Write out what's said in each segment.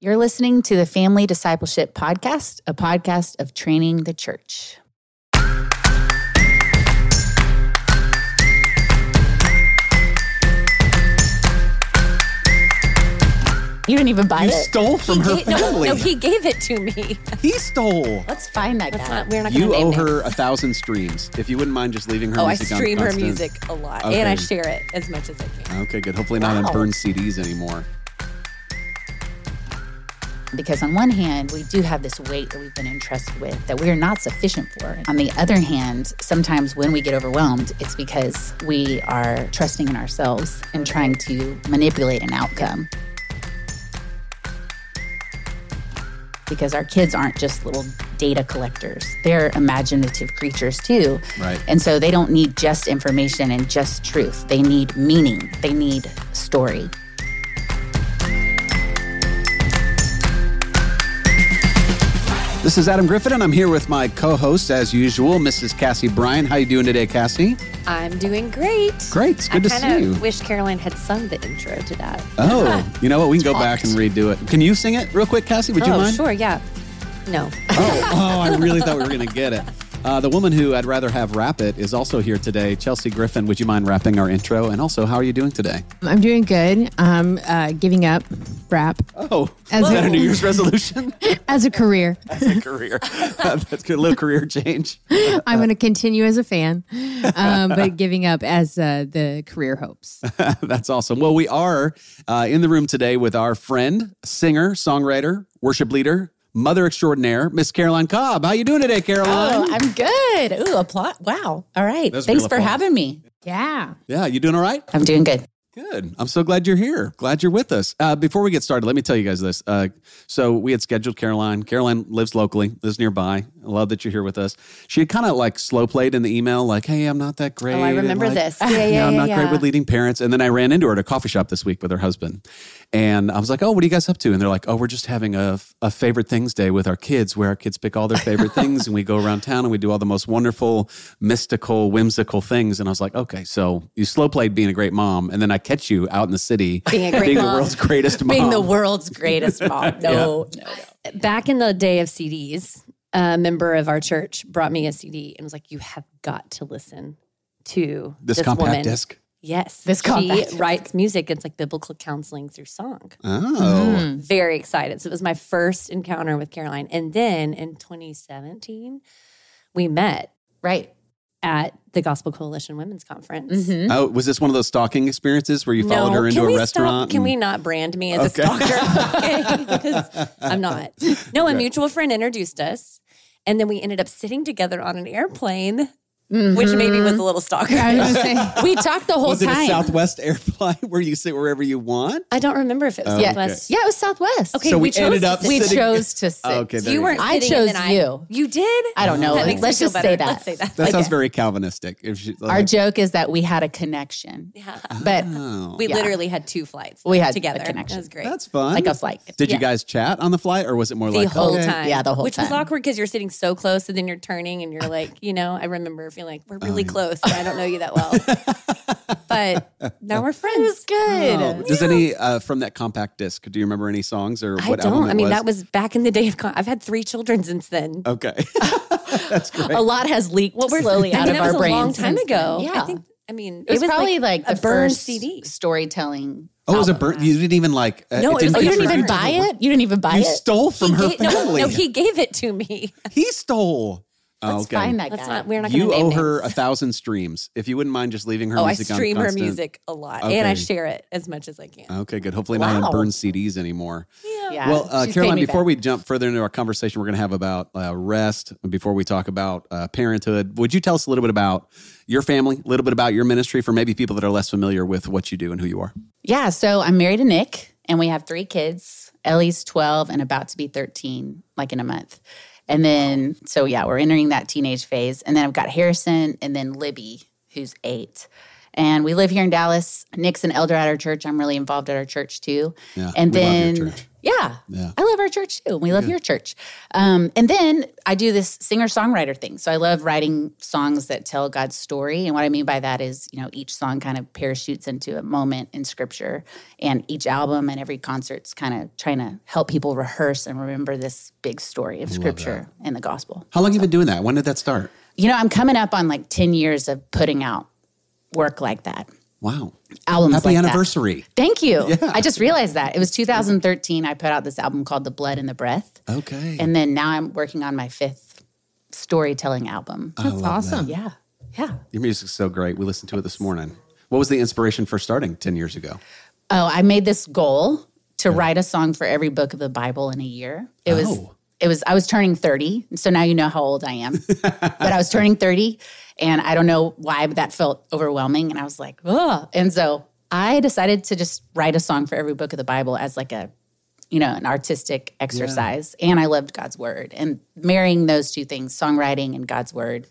You're listening to the Family Discipleship Podcast, a podcast of training the church. You didn't even buy You it. stole from her He- no, family. no, he gave it to me. he stole. Let's find that That's guy. not, we're not You to name owe names. her a thousand streams. If you wouldn't mind just leaving her Oh, I music on stream her music a lot, Okay. and I share it as much as I can. Okay, good. Hopefully not on burned CDs anymore. Because on one hand, we do have this weight that we've been entrusted with that we are not sufficient for. On the other hand, sometimes when we get overwhelmed, it's because we are trusting in ourselves and trying to manipulate an outcome. Because our kids aren't just little data collectors, they're imaginative creatures too. Right. And so they don't need just information and just truth, they need meaning, they need story. This is Adam Griffin, and I'm here with my co-host, as usual, Mrs. Cassie Bryant. How you doing today, Cassie? I'm doing great. Great. It's good to I see kind you. of wish Caroline had sung the intro to that. Oh, you know what? We can go back and redo it. Can you sing it real quick, Cassie? Would you oh, mind? sure, yeah. No. Oh, oh, I really thought we were going to get it. Uh, the woman who I'd rather have rap it is also here today. Chelsea Griffin, would you mind wrapping our intro? And also, how are you doing today? I'm doing good. I'm uh, giving up rap Oh, As is that a a- New Year's resolution? as a career. That's a career. That's good. A little career change. I'm going to continue as a fan, um, but giving up as uh, the career hopes. That's awesome. Well, we are uh, in the room today with our friend, singer, songwriter, worship leader, mother extraordinaire, Miss Caroline Cobb. How you doing today, Caroline? Oh, I'm good. Ooh, applaud. Wow. All right. That's Thanks for applause. having me. Yeah. yeah, you doing all right? I'm doing good. Good. I'm so glad you're here. Glad you're with us. Uh, before we get started, let me tell you guys this. Uh, so we had scheduled Caroline. Caroline lives locally, lives nearby. Love that you're here with us. She had kind of like slow played in the email, like, "Hey, I'm not that great." Oh, I remember like, this. Ah, yeah, you know, yeah, I'm yeah, not great with leading parents. And then I ran into her at a coffee shop this week with her husband. And I was like, oh, what are you guys up to? And they're like, oh, we're just having a, a favorite things day with our kids where our kids pick all their favorite things and we go around town and we do all the most wonderful, mystical, whimsical things. And I was like, okay, so you slow played being a great mom. And then I catch you out in the city Being a great the world's greatest mom. Being the world's greatest mom. No, no, no. Back in the day of CDs, a member of our church brought me a CD and was like, You have got to listen to this, this, compact woman. disc. Yes. This she compact disc. writes music. It's like biblical counseling through song. Oh. Mm. very excited. So it was my first encounter with Caroline. And then in 2017, we met Right. At the Gospel Coalition Women's Conference. Mhm. Oh, was this one of those stalking experiences where you followed her into a restaurant? Stop? Can and- we not brand me as Okay. a stalker? because I'm not. No, a mutual friend introduced us, and then we ended up sitting together on an airplane, which maybe was a mm-hmm. little stalker. I was say, We talked the whole was it time. a Southwest air flight where you sit wherever you want? I don't remember if it was Oh, yeah. Southwest. yeah, it was Southwest. Okay, So we we, chose ended to up sit. We sitting- chose to sit. Oh, okay, there You you weren't. I sitting, and chose then you. You did. I don't know. That Let's just better. say that. Let's say that. That Okay. sounds very Calvinistic. If she, Our joke is that we had a connection, Yeah. but Oh. We Yeah. literally had two flights. We had a together. connection. That was great. That's fun. like a flight. Did you guys chat on the flight, or was it more the like the whole time. Yeah, the whole time. Which was awkward because you're sitting so close and then you're turning and you're like, you know, I remember feeling like we're Oh, really close, but I don't know you that well. but now we're friends. It was good. Oh, Does any uh, from that compact disc? Do you remember any songs or I what don't. it I mean, was? that was back in the day of. Con- I've had three children since then. okay. That's great. A lot has leaked slowly I out mean, of our was a long time since then. ago. Yeah. I think. I mean, it was, probably like, a the burned first CD. storytelling. oh, it was a album. burnt. You didn't even like. Uh, No, it was Oh, you didn't even buy it. You didn't even buy You it. stole from her He ga- no, family. no, he gave it to me. He stole. Let's okay. find that Let's guy. not. We're not. You name owe her a thousand streams. If you wouldn't mind just leaving her Oh, I stream her music a lot, Okay. and I share it as much as I can. Okay, good. Hopefully not Wow. on burned CDs anymore. yeah. Well, uh, Caroline, me before back. we jump further into our conversation, we're going to have about uh, rest. Before we talk about uh, parenthood, would you tell us a little bit about your family, a little bit about your ministry for maybe people that are less familiar with what you do and who you are? Yeah, so I'm married to Nick, and we have three kids. Ellie's 12 and about to be 13, like in a month. And then, so yeah, we're entering that teenage phase. And then I've got Harrison and then Libby, who's eight. And we live here in Dallas. Nick's an elder at our church. I'm really involved at our church too. Yeah, and we love your then, church. yeah, Yeah. I love our church too. We love your church. Um, and then I do this singer songwriter thing. So I love writing songs that tell God's story. And what I mean by that is, you know, each song kind of parachutes into a moment in scripture. And each album and every concert's kind of trying to help people rehearse and remember this big story of scripture and the gospel. How long have you been doing that? When did that start? You know, I'm coming up on like 10 years of putting out work like that. Wow. Albums Happy like that. anniversary. Thank you. Yeah. I just realized that. It was 2013. I put out this album called The Blood and the Breath. Okay. And then now I'm working on my fifth storytelling album. That's awesome. Yeah. Yeah. Your music's so great. We listened to it this morning. What was the inspiration for starting 10 years ago? Oh, I made this goal to write a song for every book of the Bible in a year. It was Oh. It was I was turning 30. So now you know how old I am. but I was turning 30 and I don't know why, but that felt overwhelming. And I was like, oh. And so I decided to just write a song for every book of the Bible as like a you know, an artistic exercise. And I loved God's word. And marrying those two things, songwriting and God's word,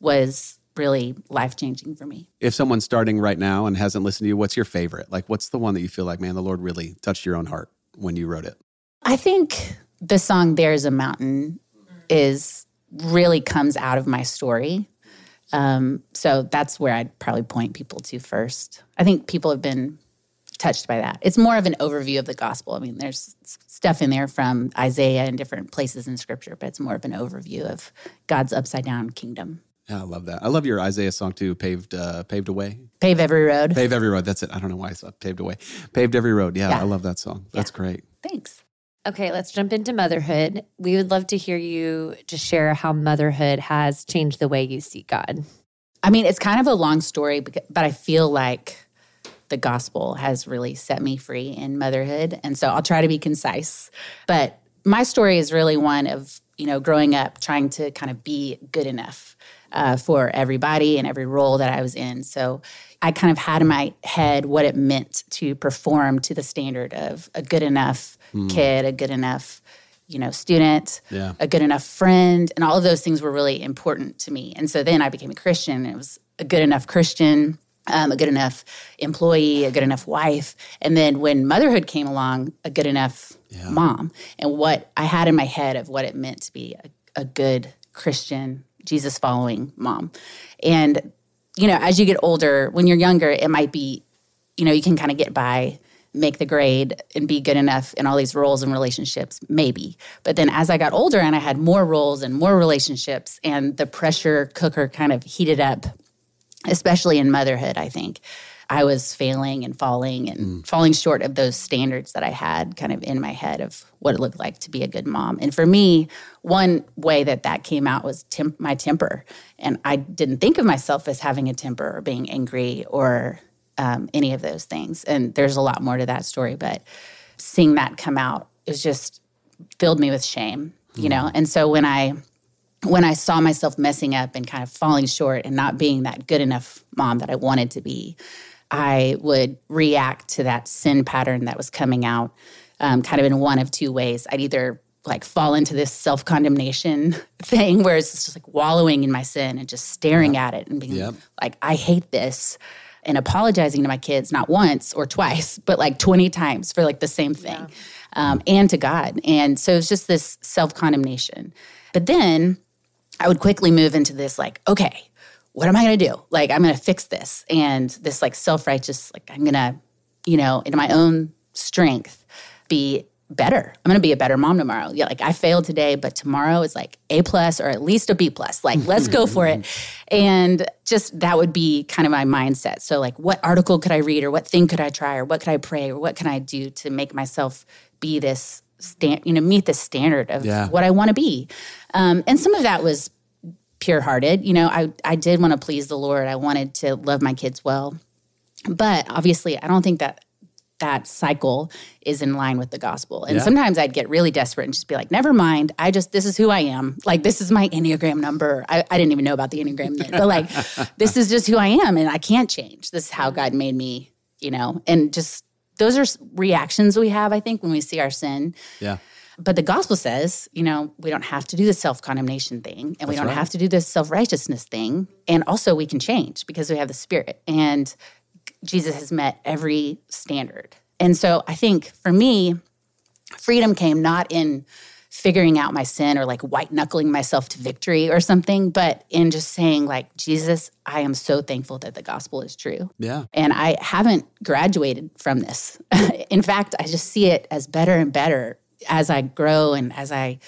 was really life changing for me. If someone's starting right now and hasn't listened to you, what's your favorite? Like, what's the one that you feel like, man, the Lord really touched your own heart when you wrote it? I think the song There's a Mountain is really comes out of my story. Um, so that's where I'd probably point people to first. I think people have been touched by that. It's more of an overview of the gospel. I mean, there's stuff in there from Isaiah and different places in scripture, but it's more of an overview of God's upside down kingdom. Yeah, I love that. I love your Isaiah song too, Paved uh, Paved Away. Pave every road. Pave every road. That's it. I don't know why I said paved away. Paved every road. Yeah, Yeah. I love that song. That's great. Thanks. Okay, let's jump into motherhood. We would love to hear you just share how motherhood has changed the way you see God. I mean, it's kind of a long story, but I feel like the gospel has really set me free in motherhood. And so I'll try to be concise. But my story is really one of, you know, growing up trying to kind of be good enough uh, for everybody and every role that I was in. So I kind of had in my head what it meant to perform to the standard of a good enough kid, a good enough, you know, student, Yeah. a good enough friend, and all of those things were really important to me. And so then I became a Christian. And it was a good enough Christian, um, a good enough employee, a good enough wife. And then when motherhood came along, a good enough mom. And what I had in my head of what it meant to be a, a good Christian, Jesus following mom. And, you know, as you get older, when you're younger, it might be, you know, you can kind of get by make the grade and be good enough in all these roles and relationships, maybe. But then as I got older and I had more roles and more relationships, and the pressure cooker kind of heated up, especially in motherhood, I think. I was failing and falling and mm. falling short of those standards that I had kind of in my head of what it looked like to be a good mom. And for me, one way that that came out was temp- my temper. And I didn't think of myself as having a temper or being angry or um, any of those things. And there's a lot more to that story, but seeing that come out is just filled me with shame, you know? And so when I when I saw myself messing up and kind of falling short and not being that good enough mom that I wanted to be, I would react to that sin pattern that was coming out um, kind of in one of two ways. I'd either like fall into this self condemnation thing where it's just like wallowing in my sin and just staring at it and being Yep. like, I hate this. And apologizing to my kids, not once or twice, but like 20 times for like the same thing, um, and to God. And so it's just this self condemnation. But then I would quickly move into this like, okay, what am I going to do? Like, I'm going to fix this. And this like self righteous, like, I'm going to, you know, in my own strength, be better. I'm going to be a better mom tomorrow. Yeah, like I failed today, but tomorrow is like A plus or at least a B plus. Like, let's go for it. And just that would be kind of my mindset. So, like, what article could I read or what thing could I try or what could I pray or what can I do to make myself be this stand, you know, meet the standard of Yeah. what I want to be. Um, and some of that was pure hearted. You know, I, I did want to please the Lord. I wanted to love my kids well. But obviously, I don't think that that cycle is in line with the gospel. And Yeah. sometimes I'd get really desperate and just be like, never mind. I just, this is who I am. Like, this is my Enneagram number. I, I didn't even know about the Enneagram then, but like, this is just who I am and I can't change. This is how God made me, you know, and just those are reactions we have, I think, when we see our sin. Yeah. But the gospel says, you know, we don't have to do the self condemnation thing and we don't right. have to do this self righteousness thing. And also, we can change because we have the spirit. And Jesus has met every standard. And so I think for me, freedom came not in figuring out my sin or like white knuckling myself to victory or something, but in just saying, like, Jesus, I am so thankful that the gospel is true. Yeah. And I haven't graduated from this. in fact, I just see it as better and better as I grow and as I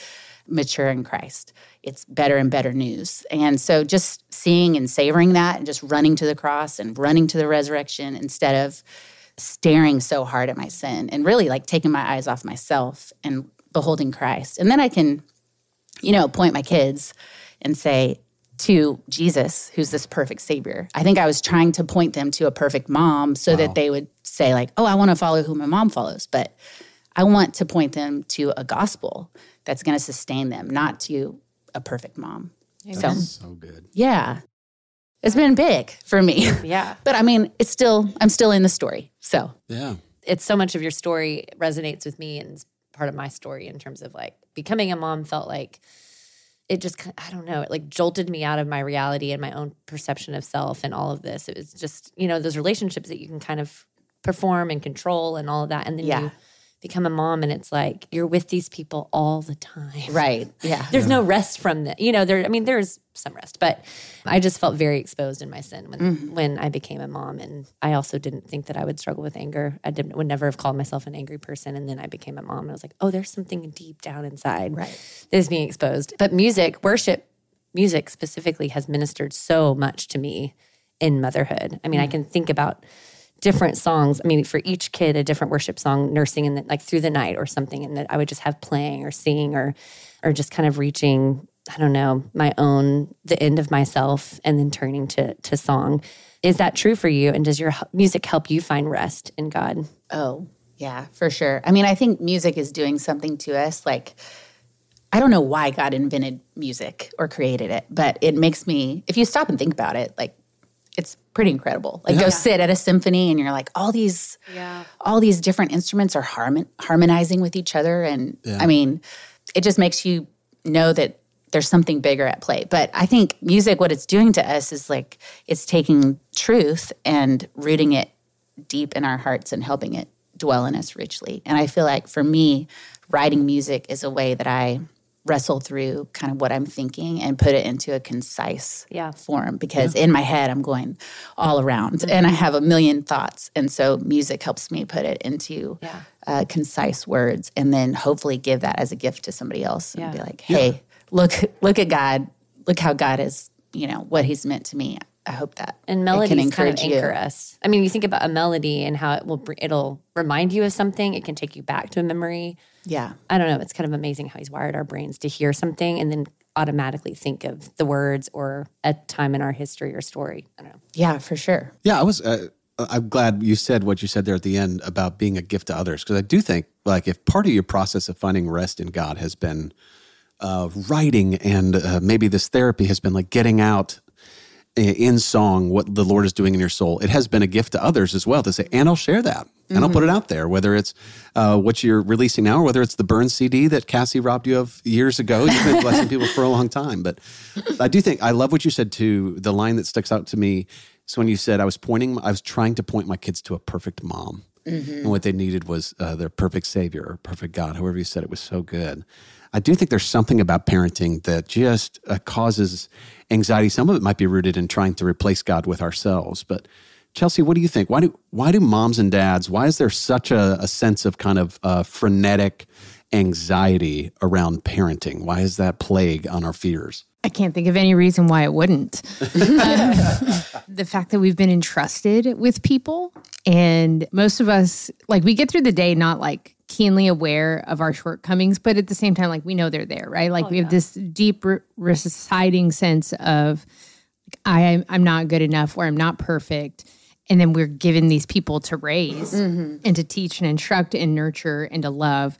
mature in Christ. It's better and better news. And so just seeing and savoring that and just running to the cross and running to the resurrection instead of staring so hard at my sin and really like taking my eyes off myself and beholding Christ. And then I can, you know, point my kids and say, to Jesus, who's this perfect savior. I think I was trying to point them to a perfect mom so wow. that they would say, like, oh, I want to follow who my mom follows. But I want to point them to a gospel that's going to sustain them, not to a perfect mom. So, so good. Yeah. It's been big for me. Yeah. but I mean, it's still, I'm still in the story. So, yeah. It's so much of your story resonates with me and part of my story in terms of like becoming a mom felt like it just I don't know, it like jolted me out of my reality and my own perception of self and all of this. It was just, you know, those relationships that you can kind of perform and control and all of that and then yeah. you become a mom and it's like you're with these people all the time. Right. Yeah. There's yeah. no rest from that. You know, there I mean there's some rest, but I just felt very exposed in my sin when mm-hmm. when I became a mom and I also didn't think that I would struggle with anger. I didn't would never have called myself an angry person and then I became a mom and I was like, "Oh, there's something deep down inside right. that is being exposed." But music, worship music specifically has ministered so much to me in motherhood. I mean, mm-hmm. I mm. can think about different songs. I mean, for each kid, a different worship song, nursing in the, like through the night or something, and that I would just have playing or singing or or just kind of reaching. I don't know my own the end of myself and then turning to to song. Is that true for you? And does your music help you find rest in God? Oh yeah, for sure. I mean, I think music is doing something to us like. I don't know why God invented music or created it, but it makes me, if you stop and think about it, like it's pretty incredible. Like yeah. go sit at a symphony and you're like all these yeah. all these different instruments are harmon- harmonizing with each other and yeah. I mean it just makes you know that there's something bigger at play. But I think music what it's doing to us is like it's taking truth and rooting it deep in our hearts and helping it dwell in us richly. And I feel like for me writing music is a way that I wrestle through kind of what I'm thinking and put it into a concise yeah. form because yeah. in my head I'm going all around mm-hmm. and I have a million thoughts. And so music helps me put it into yeah. uh, concise words and then hopefully give that as a gift to somebody else and be like, hey, look, look at God. Look how God is, you know, what he's meant to me. I hope that and melodies can kind of anchor you. us. I mean, you think about a melody and how it will it'll remind you of something. It can take you back to a memory. Yeah, I don't know. It's kind of amazing how he's wired our brains to hear something and then automatically think of the words or a time in our history or story. I don't know. Yeah, for sure. Yeah, I was. Uh, I'm glad you said what you said there at the end about being a gift to others because I do think like if part of your process of finding rest in God has been uh, writing and uh, maybe this therapy has been like getting out in song what the Lord is doing in your soul. It has been a gift to others as well to say, and I'll share that. And mm-hmm. I'll put it out there, whether it's uh, what you're releasing now or whether it's the burn CD that Cassie robbed you of years ago. You've been blessing people for a long time. But I do think, I love what you said too. The line that sticks out to me is when you said, I was pointing, I was trying to point my kids to a perfect mom. Mm-hmm. And what they needed was uh, their perfect savior or perfect God, however you said it was so good. I do think there's something about parenting that just uh, causes anxiety. Some of it might be rooted in trying to replace God with ourselves. But Chelsea, what do you think? Why do why do moms and dads? Why is there such a, a sense of kind of uh, frenetic anxiety around parenting? Why is that plague on our fears? I can't think of any reason why it wouldn't. um, the fact that we've been entrusted with people, and most of us, like, we get through the day not like keenly aware of our shortcomings, but at the same time, like we know they're there, right? Like oh, we have this deep re- residing sense of I am I'm not good enough or I'm not perfect. And then we're given these people to raise mm-hmm. and to teach and instruct and nurture and to love.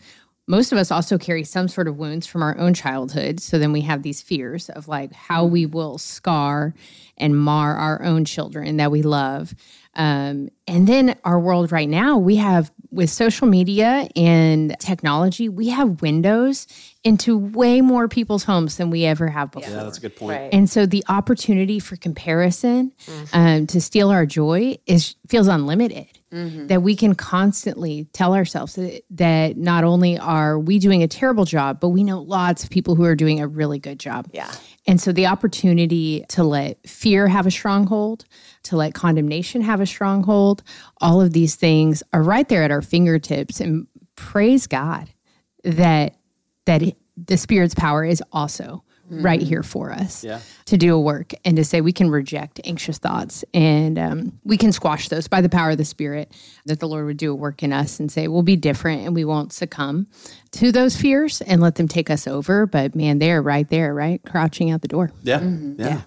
Most of us also carry some sort of wounds from our own childhood. So then we have these fears of like how we will scar and mar our own children that we love. Um, and then our world right now, we have with social media and technology, we have windows into way more people's homes than we ever have before. Yeah, that's a good point. Right. And so the opportunity for comparison um, to steal our joy is feels unlimited. Mm-hmm. That we can constantly tell ourselves that, that not only are we doing a terrible job, but we know lots of people who are doing a really good job. Yeah. And so the opportunity to let fear have a stronghold, to let condemnation have a stronghold, all of these things are right there at our fingertips. And praise God that that the Spirit's power is also right here for us Yeah. to do a work and to say we can reject anxious thoughts and um, we can squash those by the power of the Spirit. That the Lord would do a work in us and say we'll be different and we won't succumb to those fears and let them take us over. But man, they're right there, right, crouching out the door. Yeah. yeah.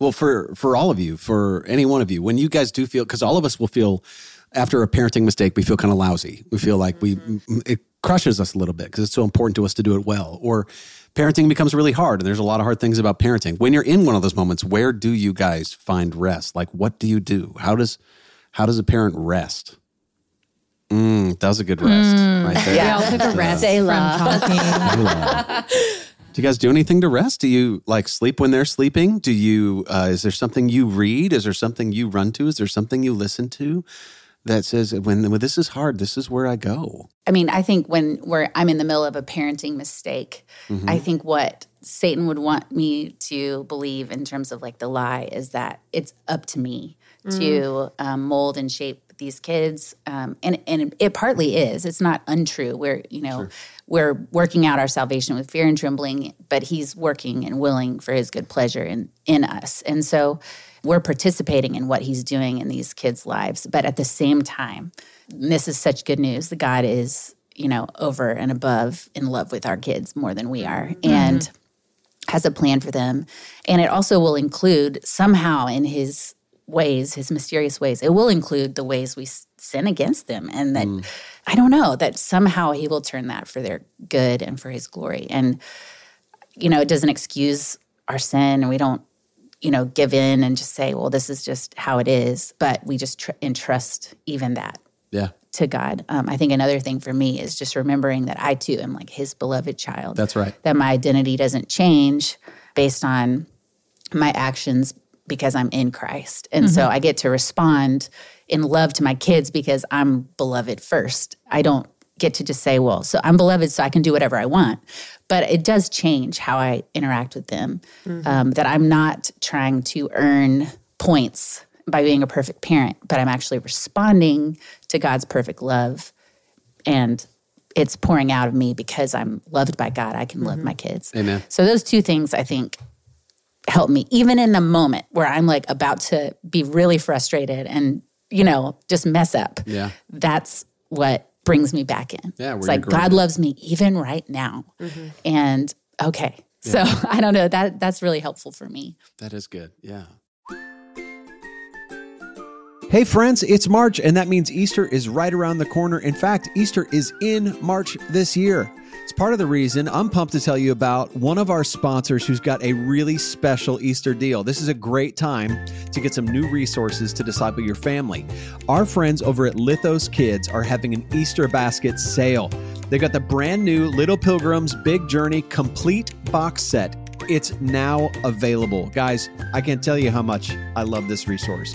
Well, for for all of you, for any one of you, when you guys do feel, because all of us will feel after a parenting mistake, we feel kind of lousy. We feel like we it crushes us a little bit because it's so important to us to do it well. Or parenting becomes really hard, and there's a lot of hard things about parenting. When you're in one of those moments, where do you guys find rest? Like, what do you do? How does how does a parent rest? Mm, that was a good rest right there. Yeah. We all took a rest from talking. Do you guys do anything to rest? Do you like sleep when they're sleeping? Do you? Uh, is there something you read? Is there something you run to? Is there something you listen to that says when, when this is hard, this is where I go? I mean, I think when we're I'm in the middle of a parenting mistake, I think what Satan would want me to believe in terms of like the lie is that it's up to me to um, mold and shape these kids, um, and and it partly is. It's not untrue. We're you know we're working out our salvation with fear and trembling, but He's working and willing for His good pleasure in in us, and so we're participating in what He's doing in these kids' lives. But at the same time, this is such good news. that God is, you know, over and above in love with our kids more than we are. Mm-hmm. And has a plan for them. And it also will include somehow in his ways, his mysterious ways, it will include the ways we sin against them. And that, mm. I don't know, that somehow he will turn that for their good and for his glory. And, you know, it doesn't excuse our sin and we don't, you know, give in and just say, well, this is just how it is. But we just tr- entrust even that Yeah, to God. Um, I think another thing for me is just remembering that I too am like His beloved child. that's right. That my identity doesn't change based on my actions because I'm in Christ. And so I get to respond in love to my kids because I'm beloved first. I don't get to just say, well, so I'm beloved, so I can do whatever I want. But it does change how I interact with them. Um, that I'm not trying to earn points by being a perfect parent, but I'm actually responding to God's perfect love. And it's pouring out of me because I'm loved by God. I can love my kids. Amen. So those two things I think help me, even in the moment where I'm like about to be really frustrated and, you know, just mess up. Yeah. That's what brings me back in. Yeah, it's where like God loves me even right now. Mm-hmm. And okay. So I don't know. That that's really helpful for me. That is good. Yeah. Hey, friends, it's March, and that means Easter is right around the corner. In fact, Easter is in March this year. It's part of the reason I'm pumped to tell you about one of our sponsors who's got a really special Easter deal. This is a great time to get some new resources to disciple your family. Our friends over at Lithos Kids are having an Easter basket sale. They've got the brand new Little Pilgrims Big Journey complete box set it's now available. Guys, I can't tell you how much I love this resource.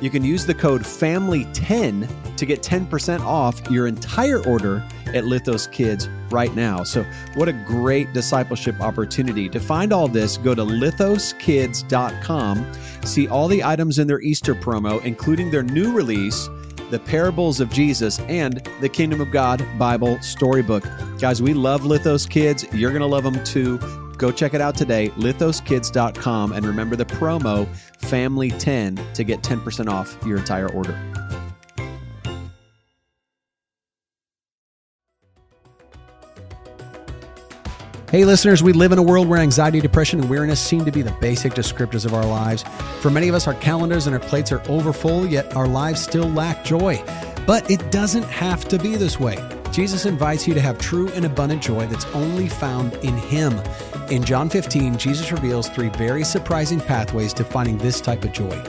You can use the code FAMILY10 to get 10% off your entire order at Lithos Kids right now. So, what a great discipleship opportunity. To find all this, go to lithoskids.com, see all the items in their Easter promo, including their new release, The Parables of Jesus, and the Kingdom of God Bible Storybook. Guys, we love Lithos Kids. You're going to love them too. Go check it out today, lithoskids.com, and remember the promo FAMILY10 to get 10% off your entire order. Hey, listeners, we live in a world where anxiety, depression, and weariness seem to be the basic descriptors of our lives. For many of us, our calendars and our plates are overfull, yet our lives still lack joy. But it doesn't have to be this way. Jesus invites you to have true and abundant joy that's only found in Him. In John 15, Jesus reveals three very surprising pathways to finding this type of joy.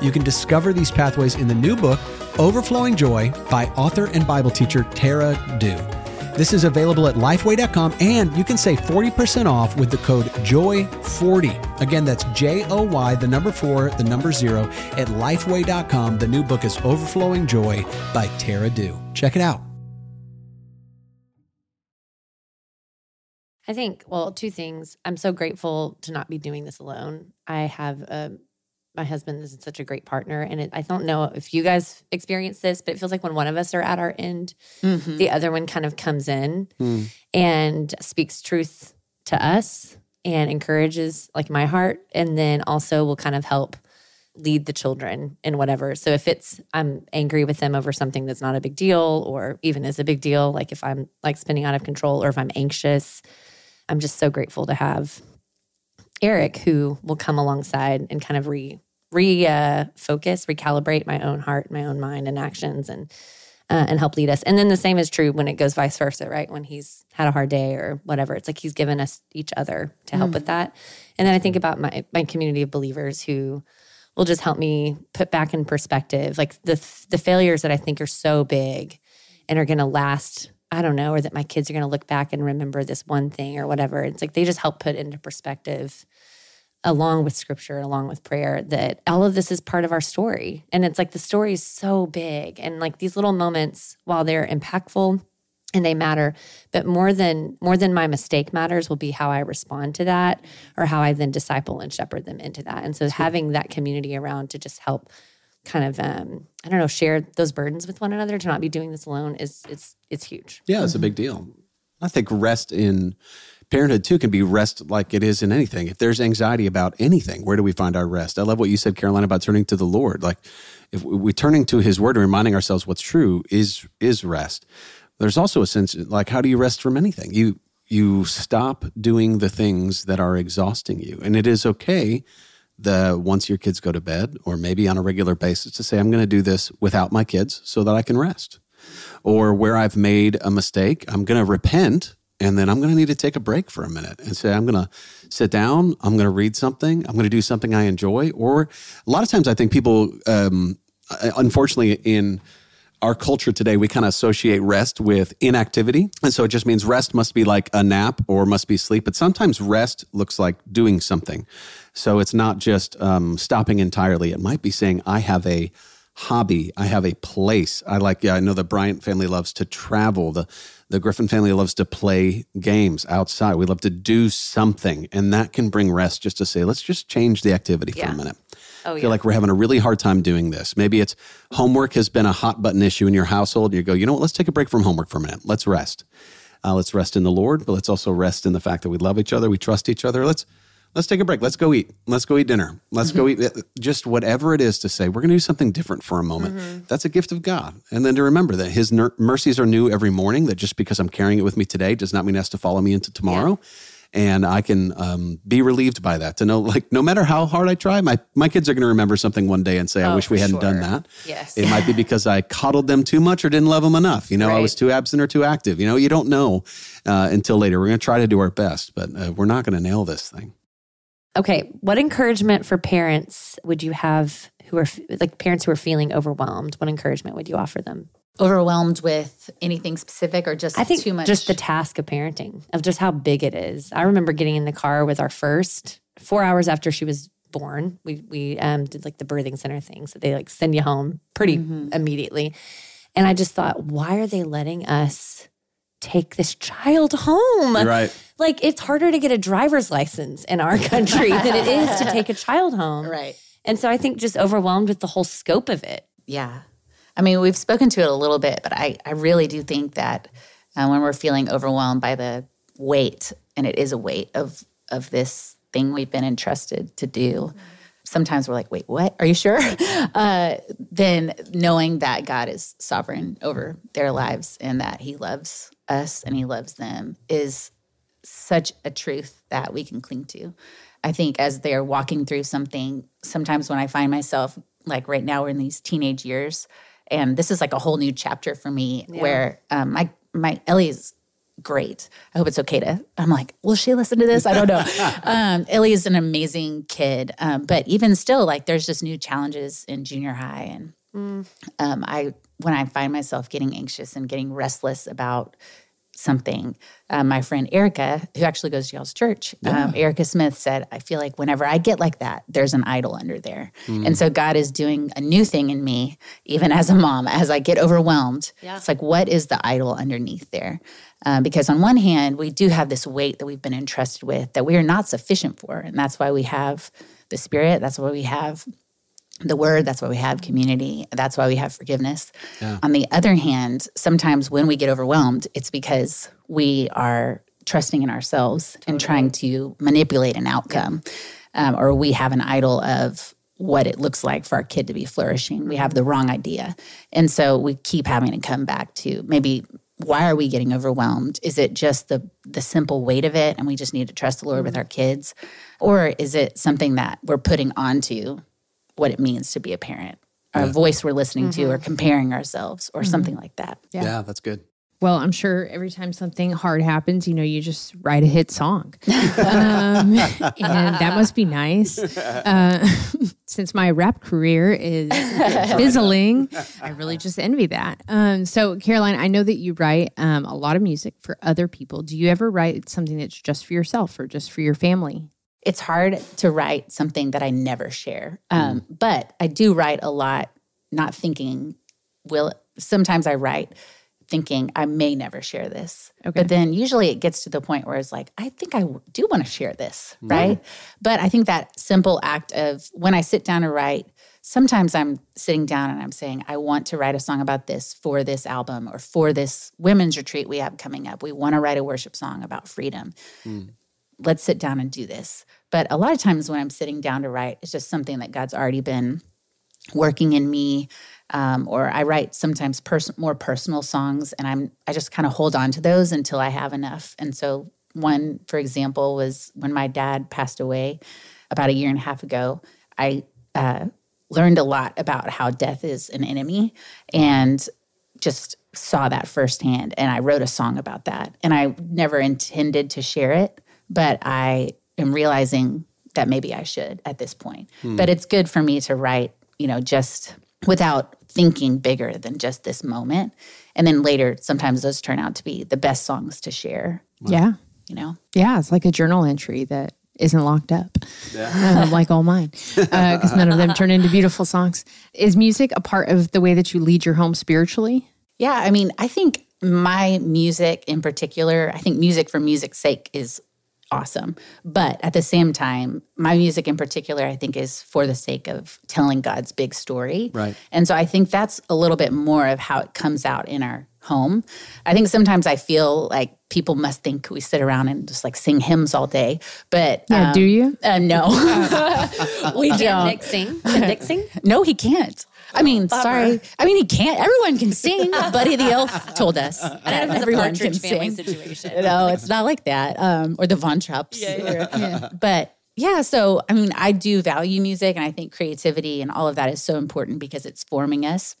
You can discover these pathways in the new book, Overflowing Joy, by author and Bible teacher Tara Dew. This is available at lifeway.com and you can save 40% off with the code JOY40. Again, that's J O Y, the number four, the number zero, at lifeway.com. The new book is Overflowing Joy by Tara Dew. Check it out. I think, well, two things. I'm so grateful to not be doing this alone. I have um, my husband is such a great partner, and it, I don't know if you guys experience this, but it feels like when one of us are at our end, Mm-hmm. the other one kind of comes in Hmm. and speaks truth to us and encourages like my heart, and then also will kind of help lead the children in whatever. So if it's I'm angry with them over something that's not a big deal or even is a big deal, like if I'm like spinning out of control or if I'm anxious, I'm just so grateful to have Eric who will come alongside and kind of re re uh, focus, recalibrate my own heart, my own mind and actions and uh, and help lead us. And then the same is true when it goes vice versa, right? When he's had a hard day or whatever, it's like he's given us each other to help with that. And then I think about my my community of believers who will just help me put back in perspective like the the failures that I think are so big and are going to last I don't know or that my kids are going to look back and remember this one thing or whatever. It's like they just help put into perspective along with scripture along with prayer that all of this is part of our story. And it's like the story is so big. And like these little moments while they're impactful and they matter but more than more than my mistake matters will be how i respond to that or how i then disciple and shepherd them into that. And so having that community around to just help kind of um i don't know share those burdens with one another to not be doing this alone is it's it's huge Yeah, it's a big deal. I think rest in parenthood too can be rest like it is in anything. If there's anxiety about anything, where do we find our rest? I love what you said, Caroline, about turning to the Lord. Like if we we turning to His Word and reminding ourselves what's true is is rest. There's also a sense like how do you rest from anything? You you stop doing the things that are exhausting you, and it is okay the once your kids go to bed or maybe on a regular basis to say i'm going to do this without my kids so that i can rest or where i've made a mistake i'm going to repent and then i'm going to need to take a break for a minute and say i'm going to sit down i'm going to read something i'm going to do something i enjoy or a lot of times i think people um, unfortunately in our culture today, we kind of associate rest with inactivity. And so it just means rest must be like a nap or must be sleep. But sometimes rest looks like doing something. So it's not just um, stopping entirely. It might be saying, I have a hobby, I have a place. I like, yeah, I know the Bryant family loves to travel. The, the Griffin family loves to play games outside. We love to do something. And that can bring rest just to say, let's just change the activity for a minute. oh feel like we're having a really hard time doing this. Maybe it's homework has been a hot button issue in your household. You go, you know what? Let's take a break from homework for a minute. Let's rest. Uh, let's rest in the Lord, but let's also rest in the fact that we love each other, we trust each other. Let's let's take a break. Let's go eat. Let's go eat dinner. Let's go eat. Just whatever it is to say, we're going to do something different for a moment. That's a gift of God, and then to remember that His ner- mercies are new every morning. That just because I'm carrying it with me today does not mean it has to follow me into tomorrow and I can um, be relieved by that to know, like, no matter how hard I try, my my kids are going to remember something one day and say, "I Oh, wish we hadn't done that." Yes. it might be because I coddled them too much or didn't love them enough. You know, I was too absent or too active. You know, you don't know uh, until later. We're going to try to do our best, but uh, we're not going to nail this thing. Okay, what encouragement for parents would you have who are like parents who are feeling overwhelmed? What encouragement would you offer them? Overwhelmed with anything specific or just I think too much? just the task of parenting, of just how big it is. I remember getting in the car with our first four hours after she was born. We we um, did like the birthing center thing, so they like send you home pretty immediately. And I just thought, why are they letting us take this child home? right. Like it's harder to get a driver's license in our country than it is to take a child home. right. And so I think just overwhelmed with the whole scope of it. Yeah. I mean, we've spoken to it a little bit, but I, I really do think that uh, when we're feeling overwhelmed by the weight, and it is a weight of of this thing we've been entrusted to do, sometimes we're like, wait, what? Are you sure? Uh, then knowing that God is sovereign over their lives and that He loves us and He loves them is such a truth that we can cling to. I think as they're walking through something, sometimes when I find myself, like right now, we're in these teenage years, and this is like a whole new chapter for me where um, my my Ellie's great. I hope it's okay to. I'm like, will she listen to this? I don't know. um, Ellie is an amazing kid, um, but even still, like, there's just new challenges in junior high, and um, I when I find myself getting anxious and getting restless about something, um, my friend Erica, who actually goes to y'all's church, um, Erica Smith said, I feel like whenever I get like that, there's an idol under there. And so God is doing a new thing in me, even as a mom, as I get overwhelmed. It's like, what is the idol underneath there? Uh, because on one hand, we do have this weight that we've been entrusted with that we are not sufficient for. And that's why we have the Spirit. That's why we have the word that's why we have community that's why we have forgiveness. On the other hand sometimes when we get overwhelmed it's because we are trusting in ourselves and trying to manipulate an outcome. Um, or we have an idol of what it looks like for our kid to be flourishing. We have the wrong idea. And so we keep having to come back to maybe why are we getting overwhelmed? Is it just the the simple weight of it and we just need to trust the lord with our kids? Or is it something that we're putting onto what it means to be a parent, or a voice we're listening to, or comparing ourselves, or something like that. Yeah. that's good. Well, I'm sure every time something hard happens, you know, you just write a hit song. um, and that must be nice. Uh, since my rap career is fizzling, I really just envy that. Um, so, Caroline, I know that you write um, a lot of music for other people. Do you ever write something that's just for yourself or just for your family? It's hard to write something that I never share, um, mm. but I do write a lot, not thinking. Will sometimes I write thinking I may never share this, Okay. but then usually it gets to the point where it's like I think I do want to share this, mm. right? But I think that simple act of when I sit down to write, sometimes I'm sitting down and I'm saying, I want to write a song about this for this album or for this women's retreat we have coming up. We want to write a worship song about freedom. Mm. Let's sit down and do this. But a lot of times when I'm sitting down to write, it's just something that God's already been working in me. Um, or I write sometimes pers- more personal songs, and I'm I just kind of hold on to those until I have enough. And so one, for example, was when my dad passed away about a year and a half ago. I uh, learned a lot about how death is an enemy, and just saw that firsthand. And I wrote a song about that, and I never intended to share it, but I am realizing that maybe I should at this point. But it's good for me to write, you know, just without thinking bigger than just this moment. And then later, sometimes those turn out to be the best songs to share, Yeah. you know? Yeah. It's like a journal entry that isn't locked up, um, like all mine, because none of them turn into beautiful songs. Is music a part of the way that you lead your home spiritually? Yeah, I mean, I think my music in particular, I think music for music's sake is awesome. But at the same time, my music in particular, I think is for the sake of telling God's big story. Right. And so I think that's a little bit more of how it comes out in our home. I think sometimes I feel like people must think we sit around and just like sing hymns all day. But Yeah. um, do you? Uh, no, we don't. Nick sing? Can Nick sing? No, he can't. I mean, sorry. I mean, he can't. Everyone can sing. Buddy the Elf told us that I don't know if it's a everyone can sing. situation. No, it's not like that. Um, or the Von Trapps. Yeah. But yeah, so I mean, I do value music, and I think creativity and all of that is so important because it's forming us.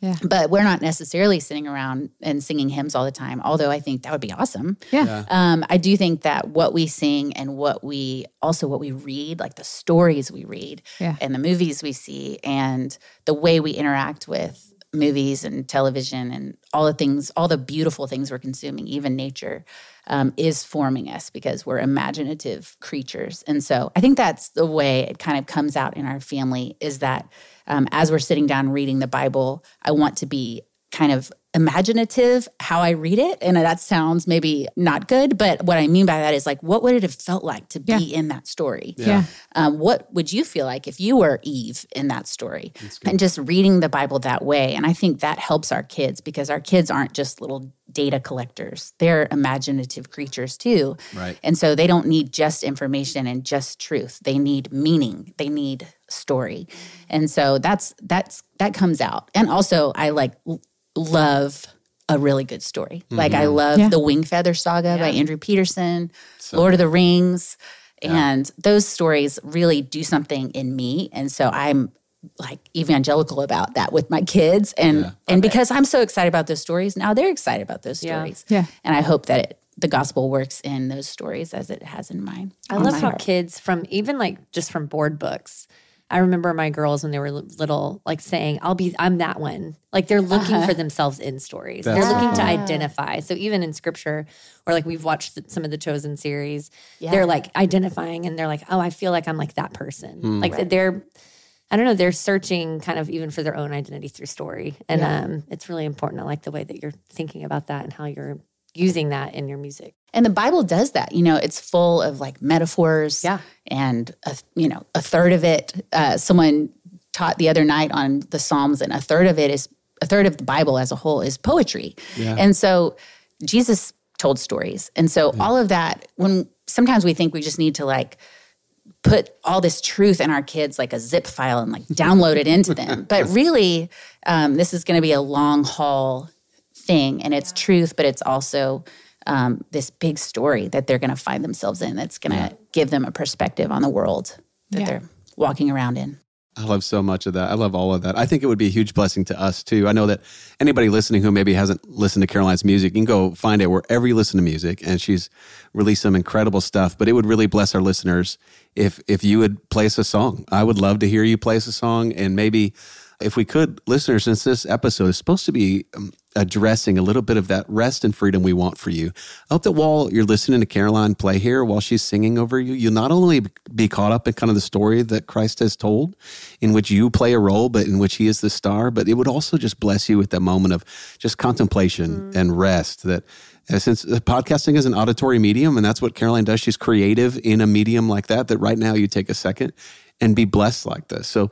Yeah. But we're not necessarily sitting around and singing hymns all the time, although I think that would be awesome. Yeah. Um, I do think that what we sing and what we also what we read, like the stories we read Yeah. and the movies we see and the way we interact with movies and television and all the things, all the beautiful things we're consuming, even nature, um, is forming us because we're imaginative creatures. And so I think that's the way it kind of comes out in our family is that um, as we're sitting down reading the Bible, I want to be kind of imaginative how I read it. And that sounds maybe not good, but what I mean by that is like, what would it have felt like to be in that story? Yeah. Um, what would you feel like if you were Eve in that story? And just reading the Bible that way. And I think that helps our kids because our kids aren't just little data collectors, they're imaginative creatures too. Right. And so they don't need just information and just truth. They need meaning. They need story. And so that's that's that comes out. And also I like l- love a really good story. Like I mm-hmm. love Yeah. the Wingfeather Saga by Andrew Peterson, Lord of the Rings, and those stories really do something in me. And so I'm like evangelical about that with my kids, and and because I'm so excited about those stories, now they're excited about those stories. Yeah. and I hope that it, the gospel works in those stories as it has in mine. I love how heart. kids from even like just from board books. I remember my girls when they were little, like saying, "I'll be, I'm that one." Like they're looking for themselves in stories. That's they're so looking to identify. So even in scripture, or like we've watched th- some of the chosen series, Yeah. they're like identifying, and they're like, "Oh, I feel like I'm like that person." Hmm. Like they're, I don't know, they're searching kind of even for their own identity through story, and um, it's really important. I like the way that you're thinking about that and how you're using that in your music. And the Bible does that. You know, it's full of like metaphors. Yeah. And, a, you know, a third of it, uh, someone taught the other night on the Psalms, and a third of it is, a third of the Bible as a whole is poetry. Yeah. And so Jesus told stories. And so all of that, when sometimes we think we just need to like, put all this truth in our kids like a zip file and like download it into them. But really, um, this is going to be a long haul thing, and it's truth, but it's also um, this big story that they're going to find themselves in. That's going to give them a perspective on the world that Yeah. they're walking around in. I love so much of that. I love all of that. I think it would be a huge blessing to us too. I know that anybody listening who maybe hasn't listened to Caroline's music, you can go find it wherever you listen to music, and she's released some incredible stuff. But it would really bless our listeners if if you would play us a song. I would love to hear you play us a song, and maybe if we could, listeners, since this episode is supposed to be um, addressing a little bit of that rest and freedom we want for you. I hope that while you're listening to Caroline play here, while she's singing over you, you'll not only be caught up in kind of the story that Christ has told, in which you play a role, but in which He is the star, but it would also just bless you with that moment of just contemplation and rest. That uh, since uh, podcasting is an auditory medium, and that's what Caroline does, she's creative in a medium like that. That right now you take a second and be blessed like this. So.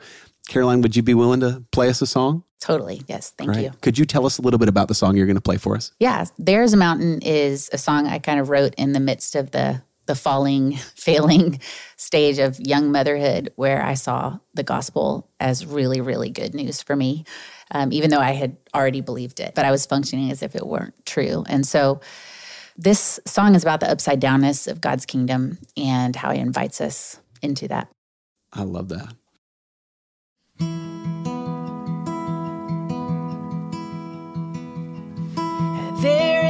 Caroline, would you be willing to play us a song? Totally. Yes. Thank Right. you. Could you tell us a little bit about the song you're going to play for us? Yeah, There's a Mountain is a song I kind of wrote in the midst of the the falling, failing stage of young motherhood where I saw the gospel as really, really good news for me, um, even though I had already believed it, but I was functioning as if it weren't true. And so this song is about the upside downness of God's kingdom and how he invites us into that. I love that. There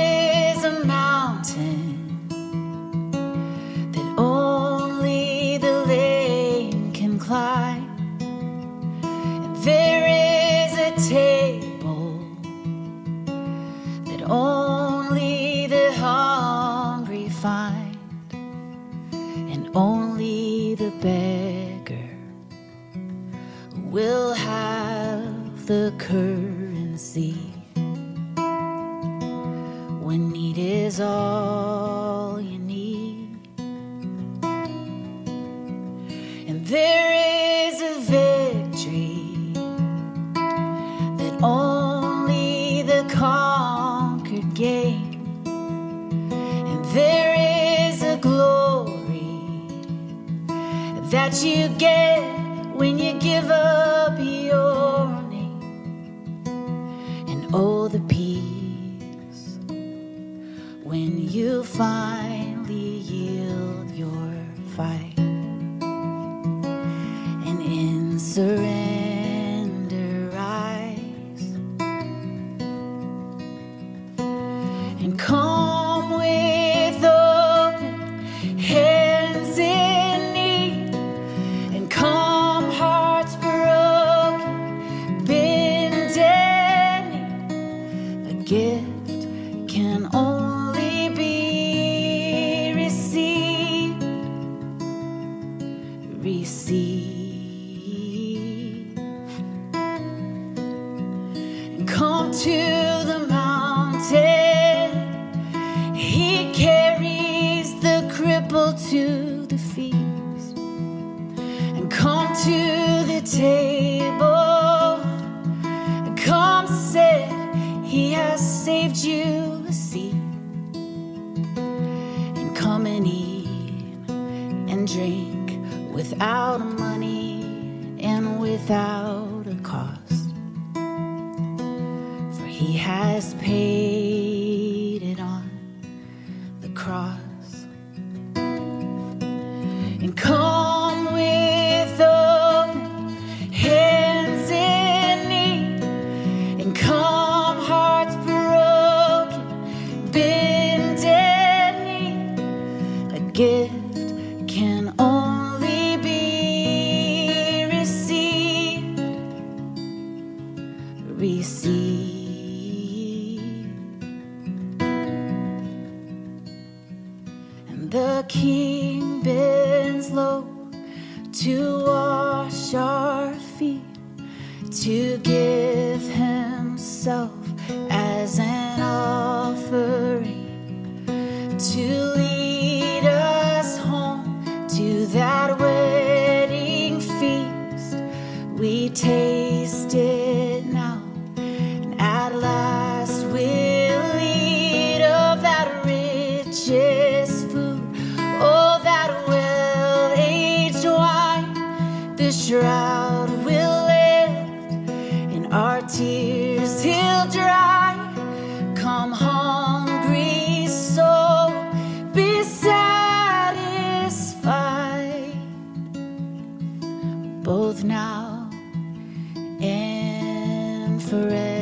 forever.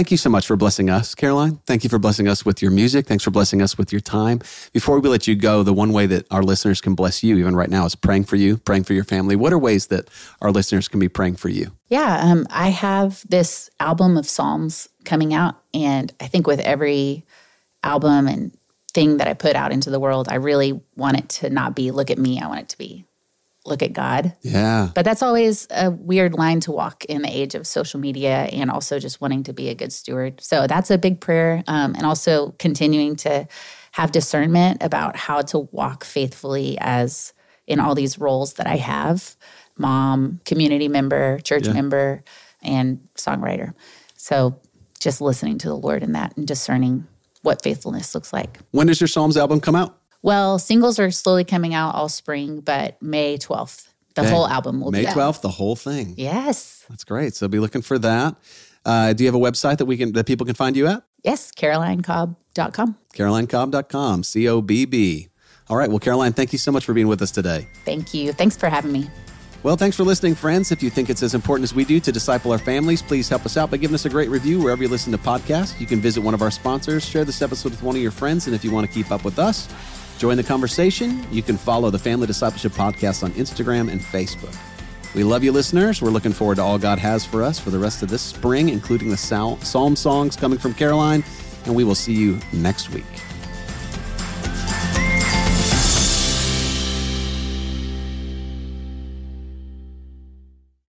Thank you so much for blessing us, Caroline. Thank you for blessing us with your music. Thanks for blessing us with your time. Before we let you go, the one way that our listeners can bless you, even right now, is praying for you, praying for your family. What are ways that our listeners can be praying for you? Yeah, um, I have this album of Psalms coming out, and I think with every album and thing that I put out into the world, I really want it to not be look at me. I want it to be look at God. Yeah. But that's always a weird line to walk in the age of social media and also just wanting to be a good steward. So that's a big prayer. Um, and also continuing to have discernment about how to walk faithfully as in all these roles that I have mom, community member, church Yeah. member, and songwriter. So just listening to the Lord in that and discerning what faithfulness looks like. When does your Psalms album come out? Well, singles are slowly coming out all spring, but May 12th, the Okay. whole album will May be out. 12th, the whole thing. Yes. That's great. So be looking for that. Uh, do you have a website that we can that people can find you at? Yes, CarolineCobb.com. CarolineCobb.com. C O B B. All right. Well, Caroline, thank you so much for being with us today. Thank you. Thanks for having me. Well, thanks for listening, friends. If you think it's as important as we do to disciple our families, please help us out by giving us a great review wherever you listen to podcasts. You can visit one of our sponsors, share this episode with one of your friends, and if you want to keep up with us, join the conversation. You can follow the Family Discipleship Podcast on Instagram and Facebook. We love you, listeners. We're looking forward to all God has for us for the rest of this spring, including the psalm songs coming from Caroline, and we will see you next week.